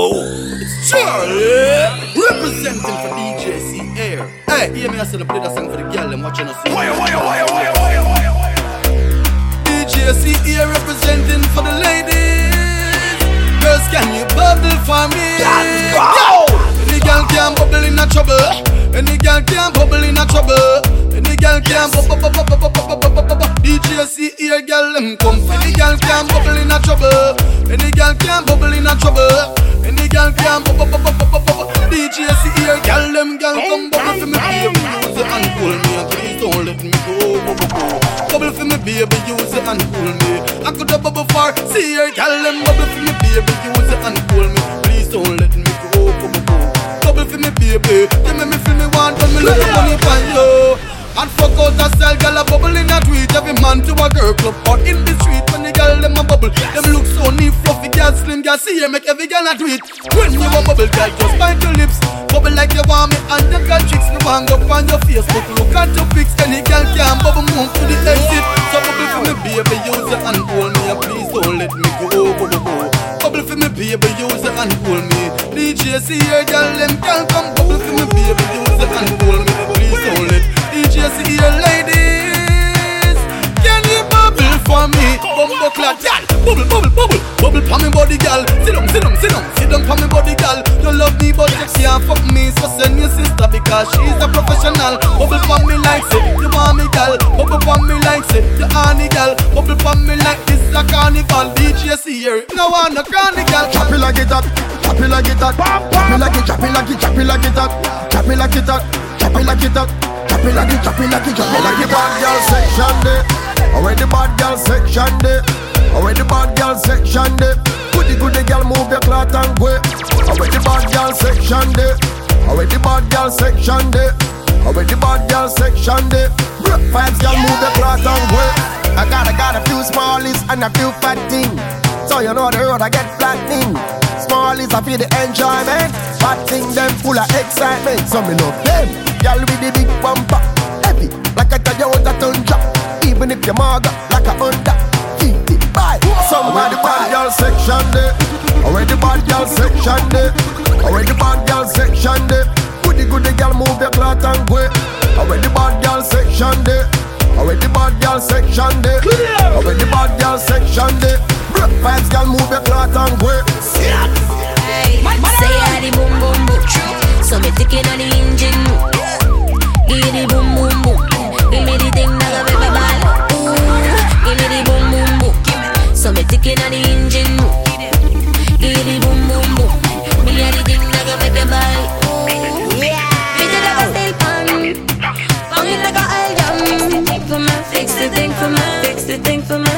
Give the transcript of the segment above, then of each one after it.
It's Charlie representing for DJ C Air. Hey, hear me I said I play that song for the girl and watching us. Why, why, why, why, why, why, DJ C Air representing for the ladies. Girls, can you bubble for me? Let's go. Any girl can bubble in a trouble. Any girl can bubble in a trouble. Any girl can bubble, bubble, bubble, bubble, bubble, bubble. DJ C Air, girl, them come. Any girl can bubble in a trouble. Any girl can bubble in a trouble. Any girl can bubble, bubble, bubble, bubble. DJ C Air, girl, them girl come bubble for me, baby. Use it and pull me, please don't let me go. Bubble, for me, baby. Use it and pull me. I could have bubble for. See here, girl, them bubble for me, baby. Use it and pull me. Please don't let me go. Bubble, for me, baby. You make me feel me want when me look money for you. And fuck out a style, girl a bubble in a tweet. Every man to a girl club Out in the street. When the girl them a bubble Them look so neat, fluffy, girl, slim, girl See you make every girl a tweet. When you a bubble, girl, just bite your lips. Bubble like you want me and you got tricks. Me want up on your Facebook Look at your pics. Any girl can bubble move to the exit. So bubble for me, baby, use it and hold me please don't let me go, bubble, bubble Bubble. For me, baby, use it and hold me. DJ C Air, girl, them girl come. Bubble for me, baby, use it and hold me Please don't let DJ C Air, ladies. Can you bubble for me? Bumbo clad, girl Bubble, bubble, bubble. Bubble for me body, girl Sit down, sit down, sit down. Sit down for me body, girl You love me but you can't fuck me. So send your sister because she's a professional. Bubble for me like say You want me, girl Bubble for me like say You honey, girl Bubble for me like this a carnival. DJ C Air No one no carnival. Chop it like it hot, chop it like it hot, chop it like it, chop it like it, chop it like it hot, chop it like it hot, chop it like it hot, chop it like it, chop it like it, chop it like it. Bad girl section day, already bad girl section day, already bad girl section day. Goody goody girl move your cloth and go. Already bad girl section day, already bad girl section day, already bad girl section day. Five girl move your cloth and go. I got, I got a few smallies and a few fat things. So you know the road I get flattening. Small is I feel the enjoyment. Fat thing them full of excitement. So me love them. Y'all with the big bumper. Heavy like a Toyota Tundra. Even if you're maga like a Honda. 50 buy. Somewhere the bad girl section there. Already bad girl section there. Already bad girl section there. Goody goody girl move your cloth and go. Already bad girl section there. Already bad girl section there. Already bad girl section there. Vibes girl move your cloth and go. Hey, say I the boom boom boom. So me ticking on the engine. Give me the boom boom boom. Give me the thing that go make me ball. Ooh, give me the boom boom boom. So me ticking on the engine. for my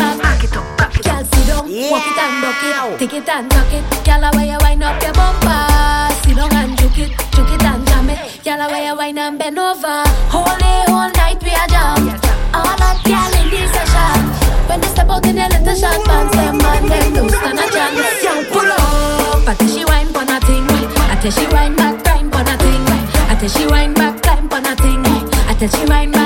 bend over. day, whole night we are jam. All that girl in this session. When they step out in their little short pants, them man them don't stand a chance. Young pull up, I tell she wine for nothing. I tell she wine back, climb for nothing. I tell she wine back, climb for nothing. I tell she wine back.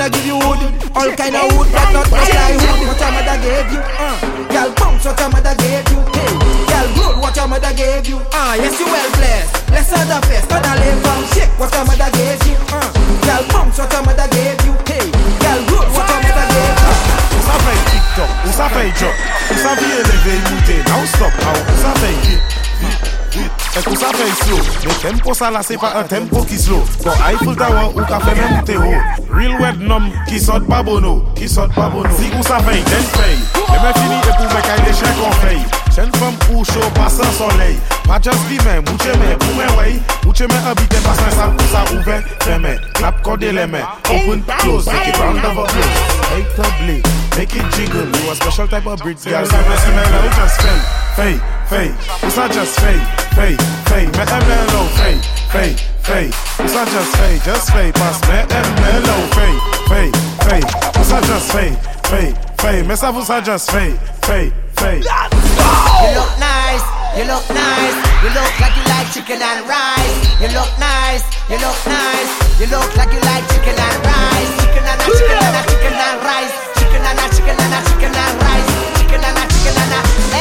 man I give you wood All kind of wood that not just wood What your mother gave you uh. Girl bounce what your mother gave you hey. Girl good what your mother gave you Ah uh, yes you well blessed. Less of the best not I live from shake what your mother gave you uh. Girl bounce what your mother gave you hey. Girl good what your mother gave you. Ou sa fè TikTok, ou sa fè job Ou sa vi eleve yi moutè, nou stop Ou sa fè hip, hip Ekou sa fey slow. Me tempo sa la se pa an tempo ki slow. Kon Eiffel Tower ou ka fe men mou te ho Real wed nom ki sot pa bono Ki sot pa bono. Si ou sa fey, den fey E men fini e pou me kay de chen kon fey Chen fom ou show pa san soley Pa just di men, mouche men, pou men wey Mouche men abite pa san sa pou sa ouve Feme, klap kode le men Open, close, make it round over close. Make the blink, make it jiggle. You a special type of bridge girl Sa men si men la ou just fey Fey, fey, ou sa just fey fey, fey Me em mellow, fey, fey, fey Ou sa just fey, just fey Pas me em mellow, fey, fey, fey Ou sa just fey, fey, fey Me sa vous sa just fey, fey, fey You look nice, you look nice, you look like you like chicken and rice. You look nice, you look nice, you look like you like chicken and rice. Chicken and a chicken and a chicken and rice. Chicken and a chicken and a chicken and rice. Chicken and a chicken and a.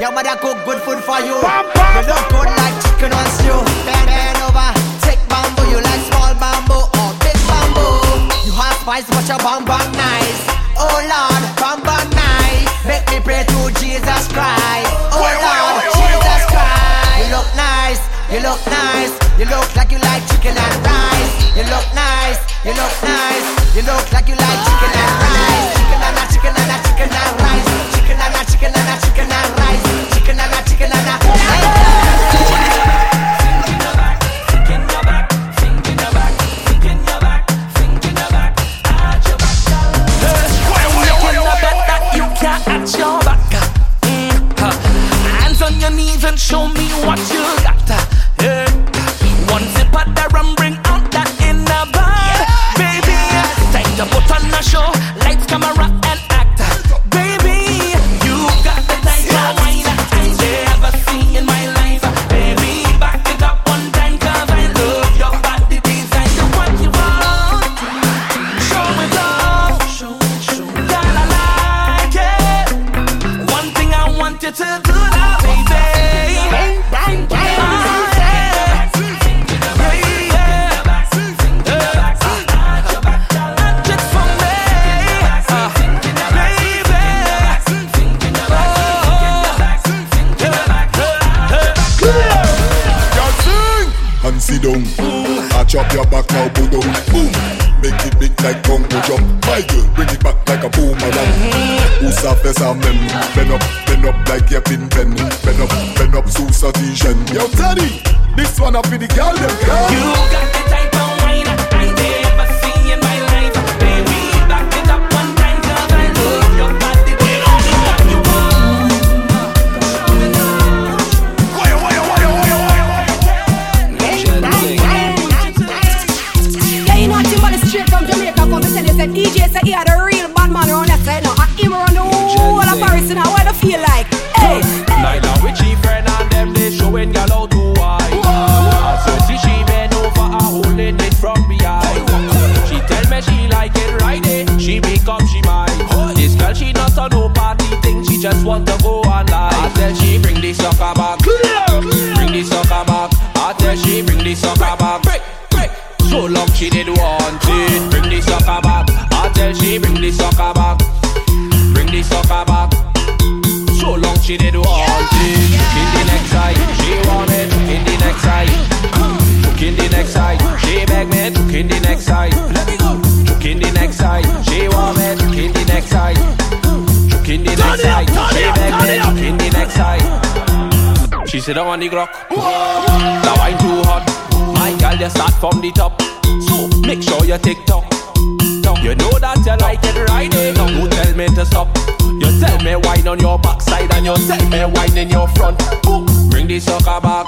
Your mother cook good food for you. You look good like chicken on stew. Bend, bend over, take bamboo. You like small bamboo or big bamboo. You hot spice, but your bum bum nice. Oh Lord, bum bum nice. Make me pray to Jesus Christ. Oh Lord, Jesus Christ. You look nice, you look nice. You look like you like chicken and rice. You look nice, you look nice. You look like you like chicken and rice. Chicken and a chicken and a chicken and rice. Said I want the Glock. The wine too hot. My girl just start from the top. So make sure you take top. You know that you like it right eh? Don't tell me to stop? You tell me wine on your backside And you tell me wine in your front. Ooh. Bring the sucker back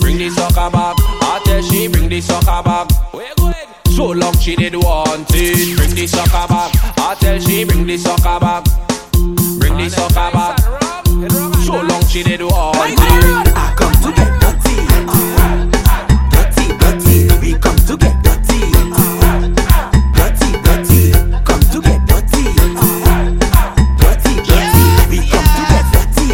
Bring the sucker back I tell she bring the sucker back So long she did want it. Bring the sucker back I tell she bring the sucker back Bring the sucker back So long she did want it I come to get dirty. Dirty, dirty. We come to get dirty. Dirty, dirty. Come to get dirty. Dirty, dirty. We come to get dirty.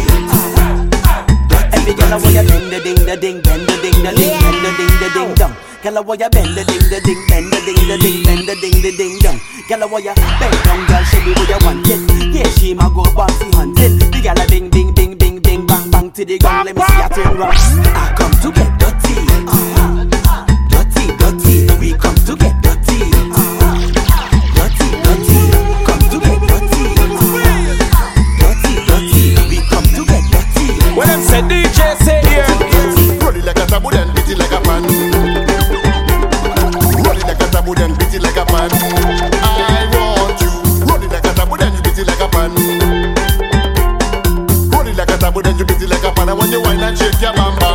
Every girl I want you ding the ding the ding, bend the ding the ding, bend the ding the ding dong. Girl I want you bend the ding the ding, bend the ding the ding, bend the ding the ding dong. Girl I want you bend down, girl, show me what you want it. Yeah, she ma go bossy hunting. The girl a to the gun, let me see you turn round. I come to get dirty. Uh-huh. Dirty, dirty. We come to get dirty. Uh-huh. Dirty, dirty. Come to get dirty. Uh-huh. Dirty, dirty. We come to get dirty. When them say DJ say here, roll it like a taboo, then beat shake your bam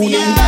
Yeah.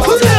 퍼즐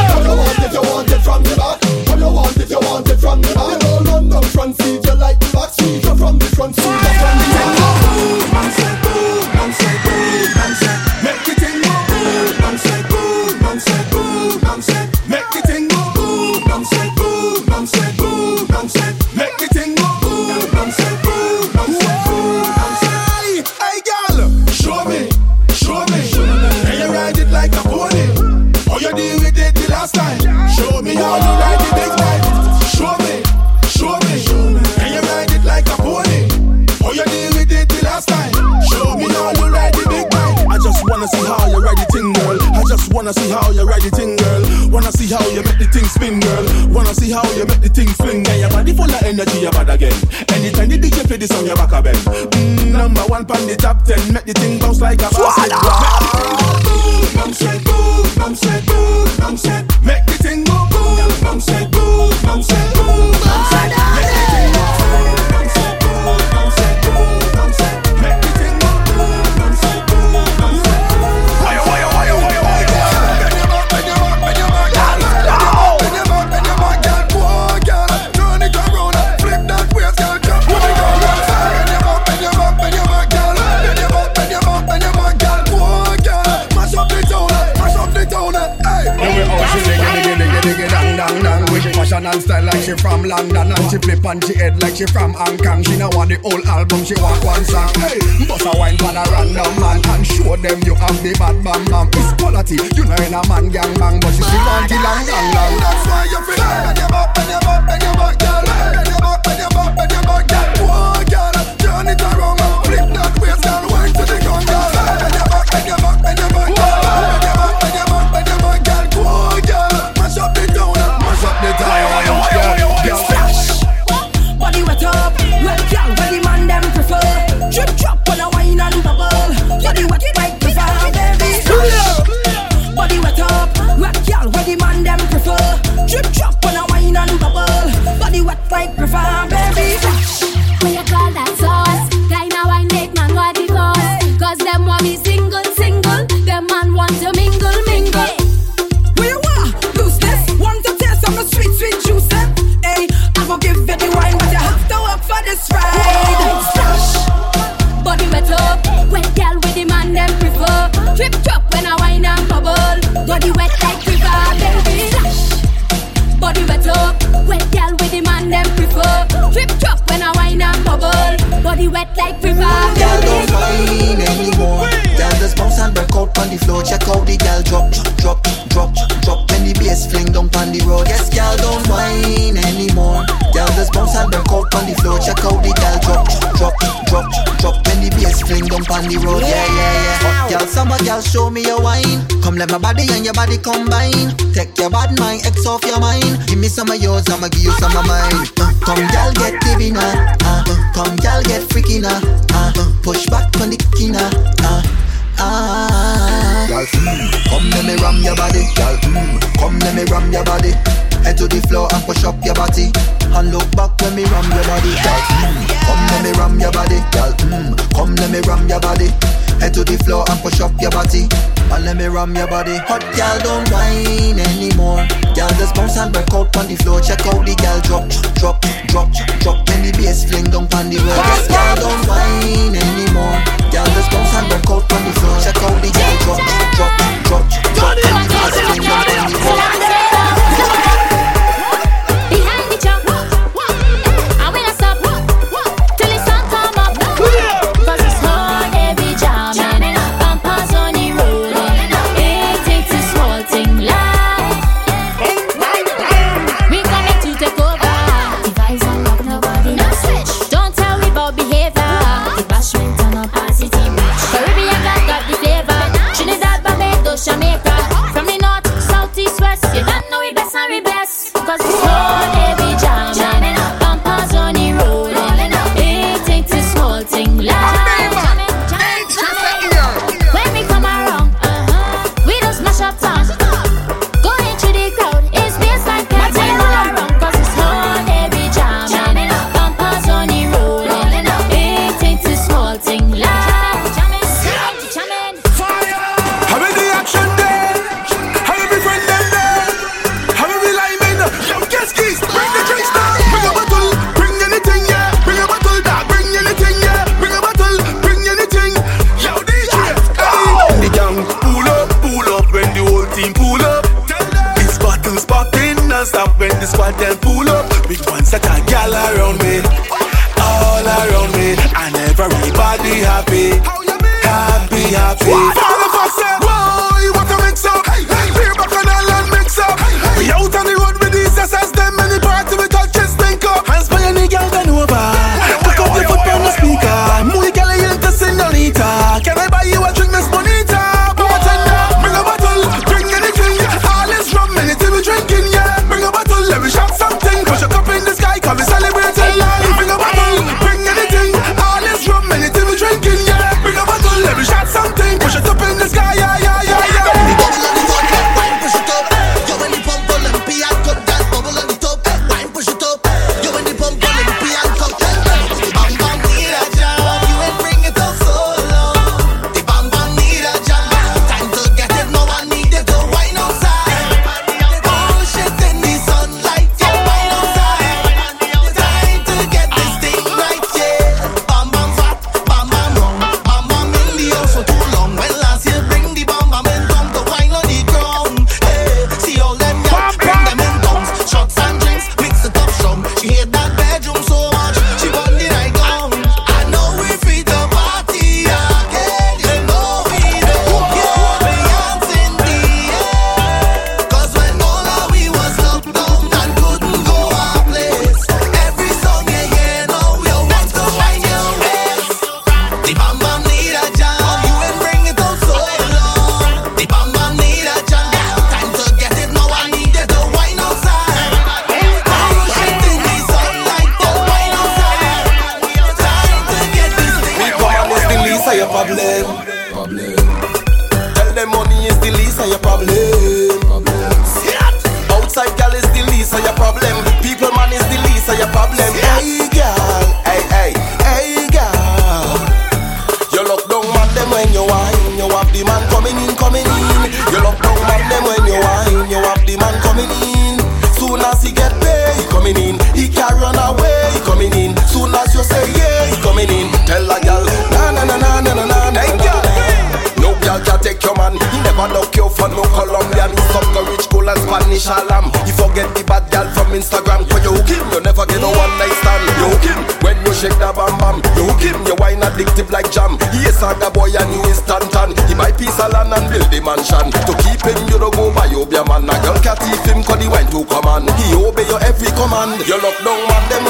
she from Hong your body combine. Take your bad mind, X off your mind. Give me some of yours, I'ma give you some of mine. Uh, come, girl, get divina. Uh, uh, come, girl, get freaking. Uh, uh, push back on the kina. Uh, ah. Girl, mm, come let me ram your body, girl. Mm, come let me ram your body. Head to the floor and push up your body. And look back when me ram your body, girl. Mm, come let me ram your body, girl. Mm, come let me ram your body. Head to the floor and push up your body. And let me ram your body. Hot girl, don't whine anymore. Girl, just bounce and break out on the floor. Check out the girl drop, drop, drop, drop. When the bass fling down on the floor. Hot girl, don't whine anymore. Girl, just bounce and break out on the floor. Check shalom. You forget the bad gal from Instagram. For you hook him, you never get a one night stand. You hook him when you shake the bam bam. You hook him, you wine addictive like jam. He a saga boy and he is tan tan. He buy piece of land and build a mansion. To keep him, you don't go by your man. A girl can't him cause he went to command. He obey your every command. You lock down man them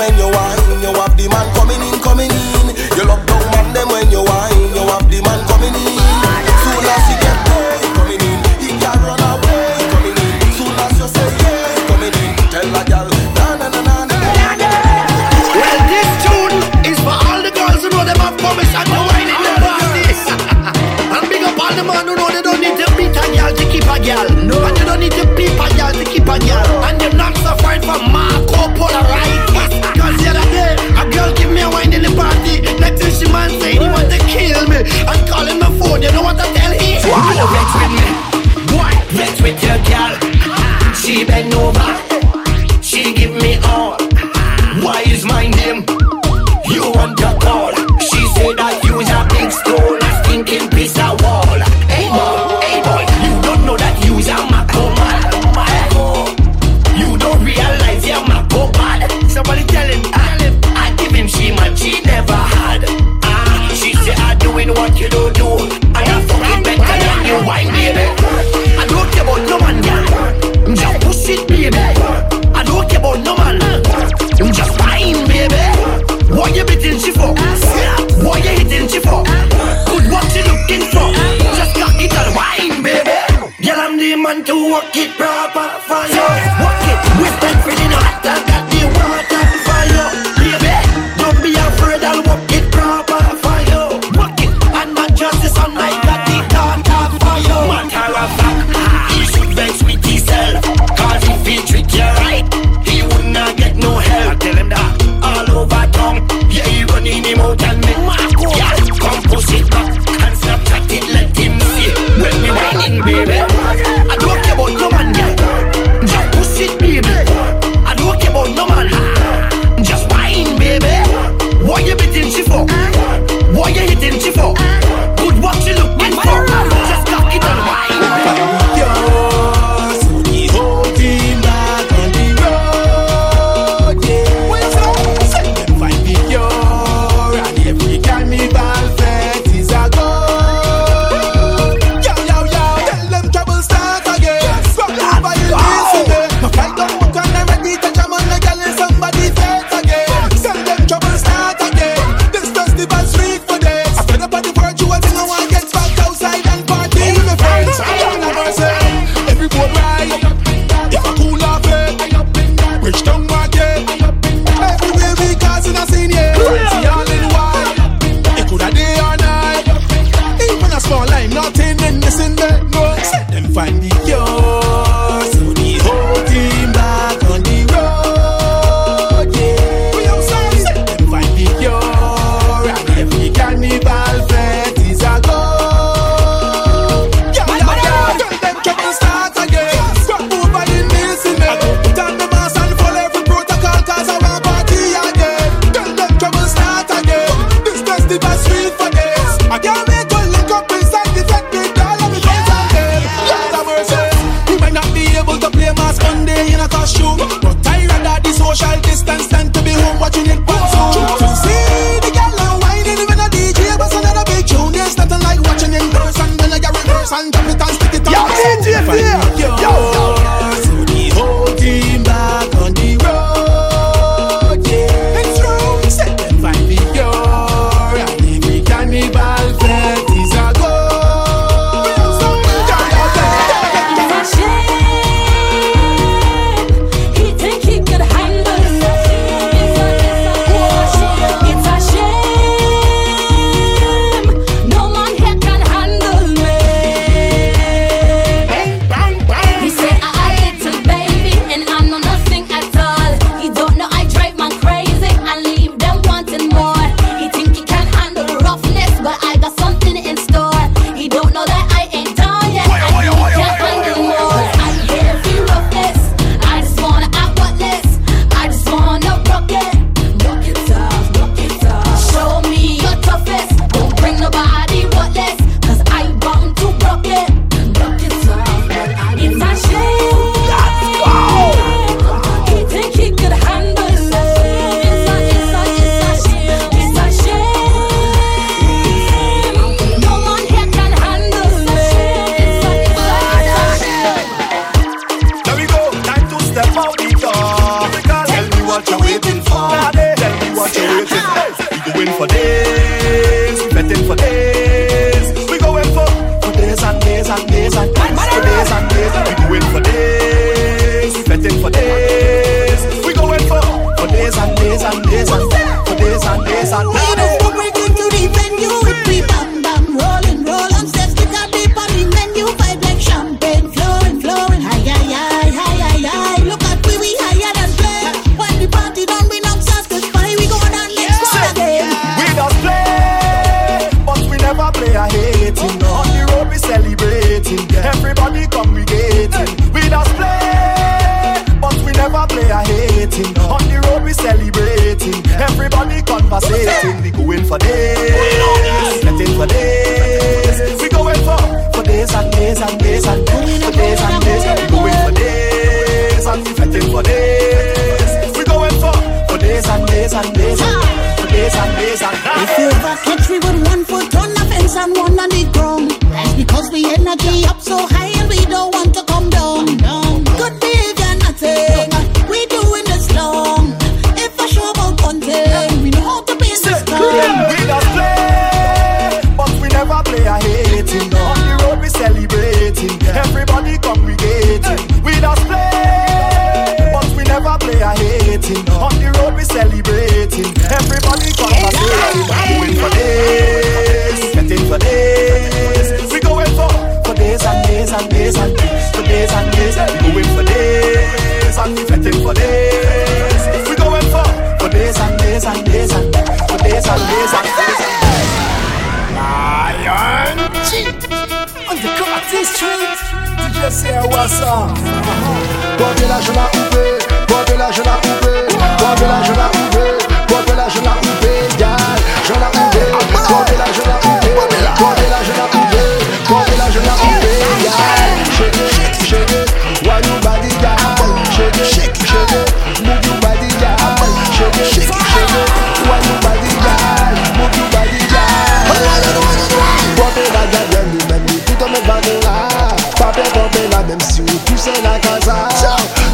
Même si on poussait la casa.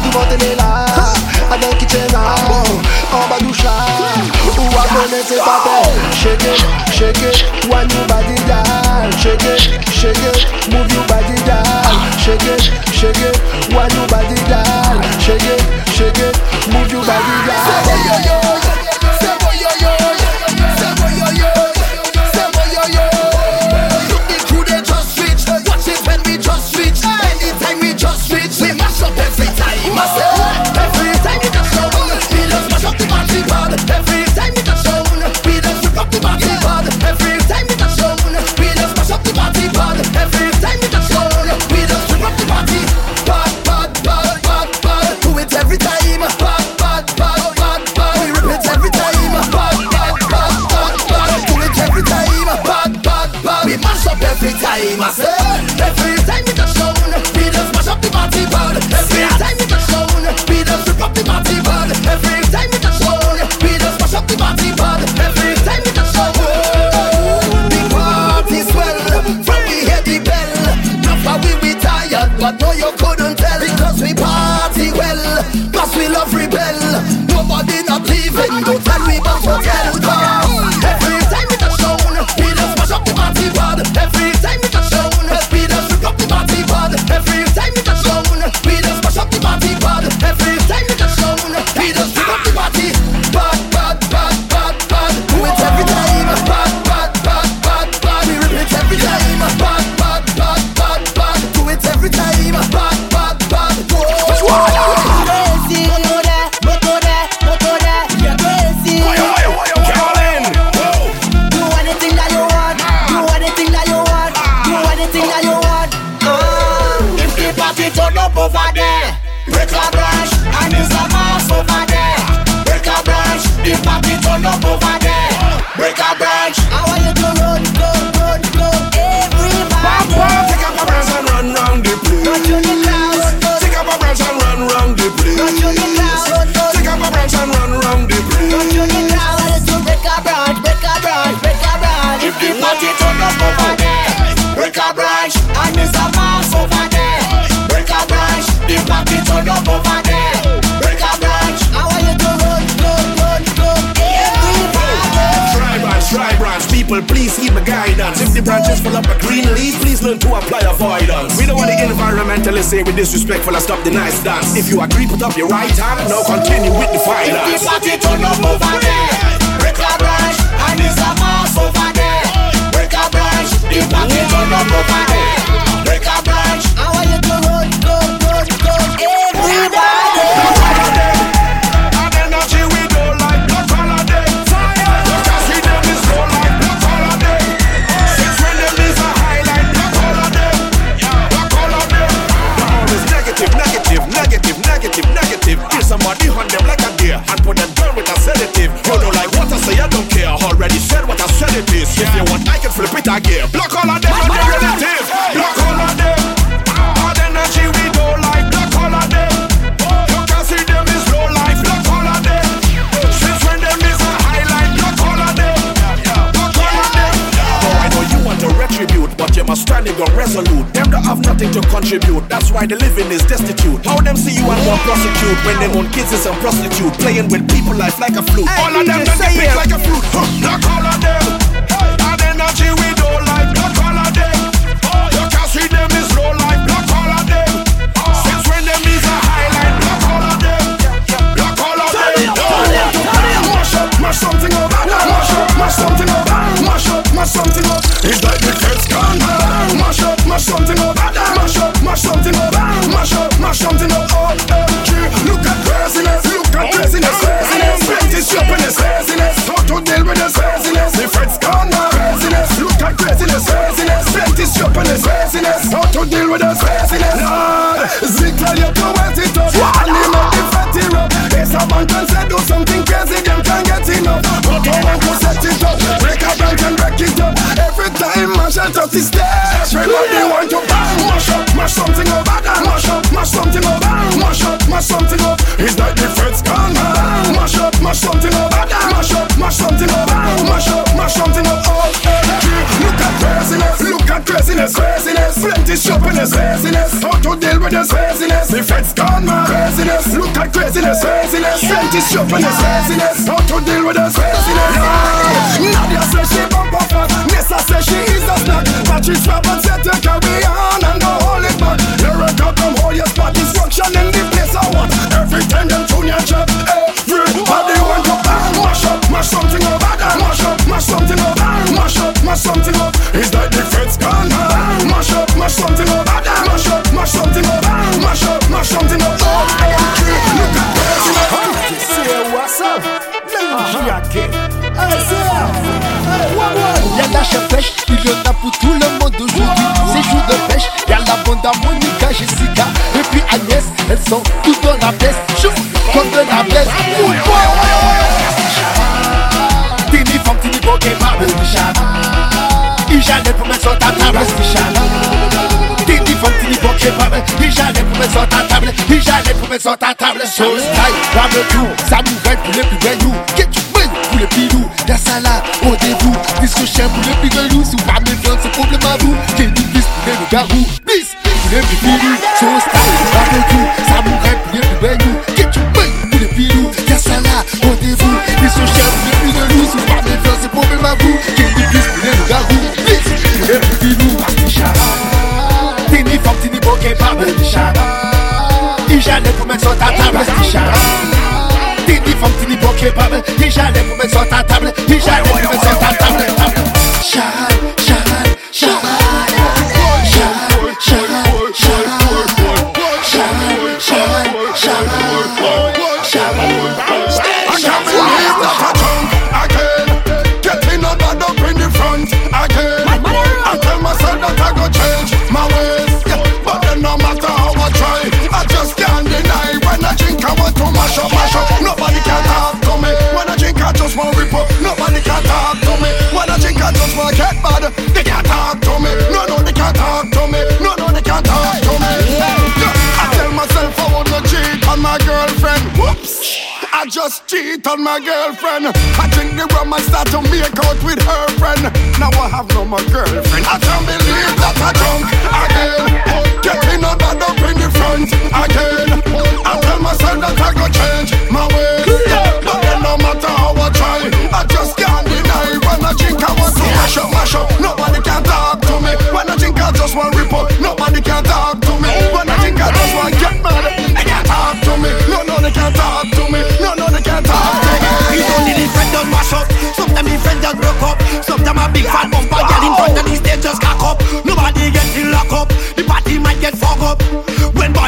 Nous ventez là Avec Kitchena En bas douche là. Ou à connaître ses papels Shake it, shake it. One new body down Shake it, shake it. Move your body down Shake it, shake it. Over there. Break a branch, and there's a mouse over there. Heed my guidance. If the branches full up a green leaf, please learn to apply avoidance. We don't want the environmentalists say we disrespectful and stop the nice dance. If you agree, put up your right hand, now continue with the If the party turn up over there, Break a branch, and there's a mouse over there. Break a branch, the party turn up over there. Break a branch. Said what I said it is. If you want, I can flip it again. Black holiday, and the relative. Black holiday. Hard energy we don't like black holiday. You can see them is low life black holiday. Since when them is a highlight black holiday. Black holiday. Oh, I know you want to retribute, but you must stand on resolute. Them don't have nothing to contribute. That's why the living is destitute. How them see you and want prosecute when them own kids is a prostitute, playing with people life like a flute. All of them pick like a craziness? The feds gone, man. Craziness. Look at craziness. Craziness. Plenty shoppiness. Craziness. How to deal with this craziness? Nadia says she bump up fat. Nessa says she is a snack. Patrice Roberts said to carry on and don't hold it back. Lyrikal come hold your spot. Destruction in the place I want. Every time them tune your chop. Everybody want to bang. Mash up, mash something up. Mash up, mash something up. Mash up, mash something up. It's like the feds gone. Mash up, mash something up, Il y a la pêche, il y en a pour tout le monde aujourd'hui. C'est jour de pêche, il y a la bande à Monica, Jessica et puis Agnès. Elles sont toutes dans la baisse, chou, comme de la baisse. Tini femme, table, le pilou, la salade, rendez-vous. Puisque pour le sous pas mes viandes, c'est problème à vous. J'ai du bis pour le garou, bis pour le pilou. Style, le you pour le pilou, la salade, rendez-vous. Puisque chien pour le pigelou, sous pas mes viandes, c'est problème à vous. J'ai du pour le garou, bis pour femme, tini bokeh, barbe, chara. Ijane pou men femme. Puis j'allais vous mettre sur ta table, puis j'allais vous mettre sur ta table. table. Just cheat on my girlfriend. I drink the rum and start to make out with her friend. Now I have no more girlfriend. I can't believe that I drunk again. Getting a bad up in the front again. I tell myself that I go change my ways. But then no matter how I try, I just can't deny when I drink I want to mash up, mash up. Nobody can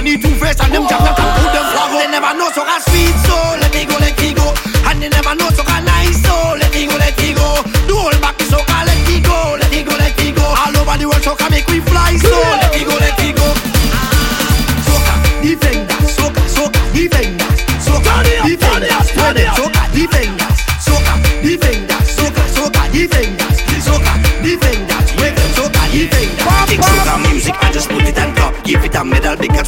I need two face and them jab jab jab put them flag up. They never know so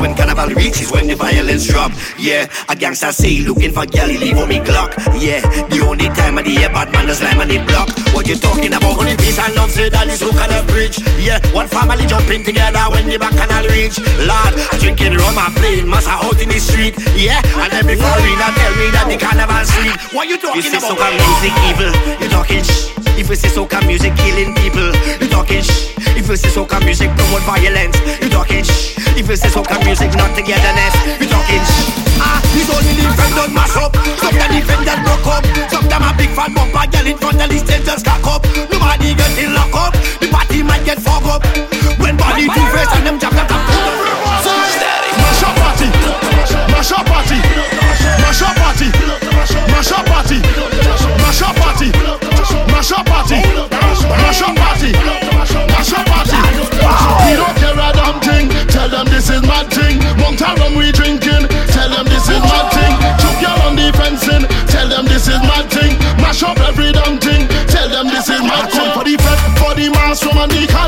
when carnival reaches, when the violence drop. Yeah, a gangster say looking for galley, leave on me clock. Yeah, the only time of the year bad man is lime on the block. What you talking about? Only peace and love, say that is who can bridge. Yeah, one family jumping together when the bacchanal reach. Lord, drinking rum and playing massa out in the street. Yeah, and every foreigner tell me that the carnival sweet. What you talking You say about? soca music evil, you talking shh. If you say soca music killing people, you talking shh. If you say soca music promote violence, you talking shh. If you say soca music not togetherness, you talking shh. Ah, it's only done mash up. Some the defend that broke up. Some them a big fan bumper girl in front of the stage just cock up. Nobody get in lock up. The party might get fog up. When body two face and them jam them come Mash up party, mash up party, mash up party, mash up party, mash up party, mash up party, mash up party, mash up party. We don't care a damn thing. Tell them this is my thing. One time when we drinking. Tell them this is my thing. Took girl on the fencing. Tell them this is my thing. Mash up every damn thing. Tell them this is my thing. For the fed, for the mass from the carnival.